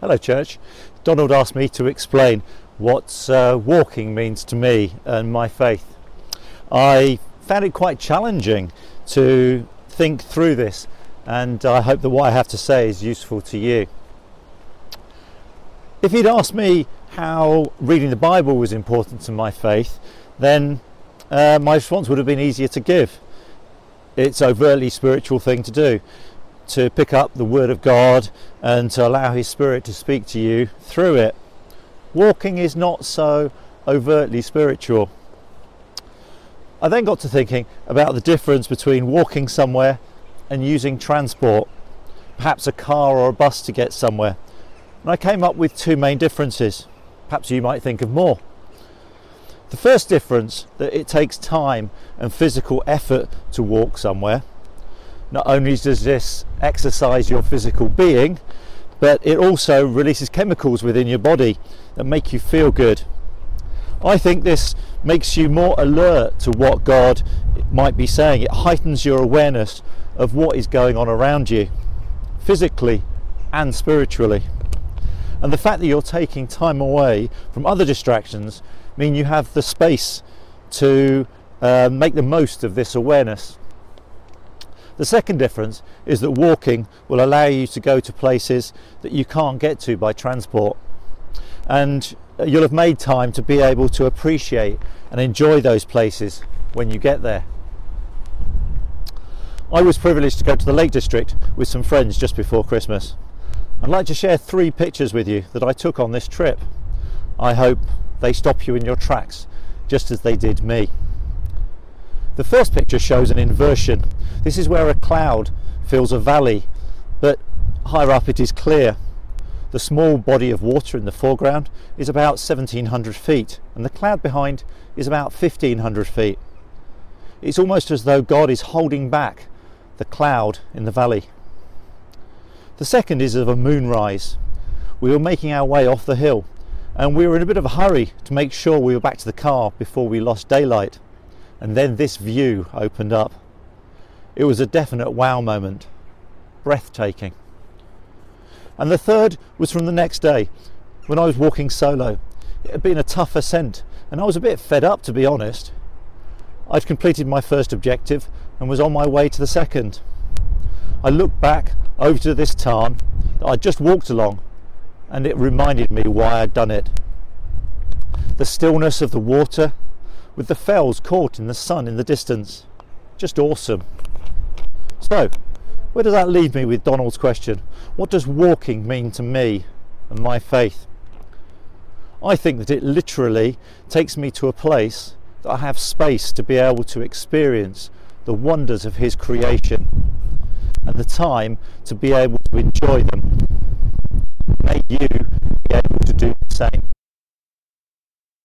Hello, church. Donald asked me to explain what uh, walking means to me and my faith. I found it quite challenging to think through this, and I hope that what I have to say is useful to you. If he'd asked me how reading the Bible was important to my faith, then uh, my response would have been easier to give. It's overtly spiritual thing to do to pick up the Word of God and to allow His Spirit to speak to you through it. Walking is not so overtly spiritual. I then got to thinking about the difference between walking somewhere and using transport, perhaps a car or a bus to get somewhere. And I came up with two main differences. Perhaps you might think of more. The first difference that it takes time and physical effort to walk somewhere not only does this exercise your physical being, but it also releases chemicals within your body that make you feel good. I think this makes you more alert to what God might be saying. It heightens your awareness of what is going on around you, physically and spiritually. And the fact that you're taking time away from other distractions mean you have the space to uh, make the most of this awareness. The second difference is that walking will allow you to go to places that you can't get to by transport. And you'll have made time to be able to appreciate and enjoy those places when you get there. I was privileged to go to the Lake District with some friends just before Christmas. I'd like to share three pictures with you that I took on this trip. I hope they stop you in your tracks just as they did me. The first picture shows an inversion. This is where a cloud fills a valley, but higher up it is clear. The small body of water in the foreground is about 1700 feet, and the cloud behind is about 1500 feet. It's almost as though God is holding back the cloud in the valley. The second is of a moonrise. We were making our way off the hill, and we were in a bit of a hurry to make sure we were back to the car before we lost daylight and then this view opened up. It was a definite wow moment, breathtaking. And the third was from the next day when I was walking solo. It had been a tough ascent, and I was a bit fed up to be honest. I'd completed my first objective and was on my way to the second. I looked back over to this tarn that I'd just walked along, and it reminded me why I'd done it. The stillness of the water, with the fells caught in the sun in the distance. Just awesome. So, where does that leave me with Donald's question? What does walking mean to me and my faith? I think that it literally takes me to a place that I have space to be able to experience the wonders of His creation and the time to be able to enjoy them. May you be able to do the same.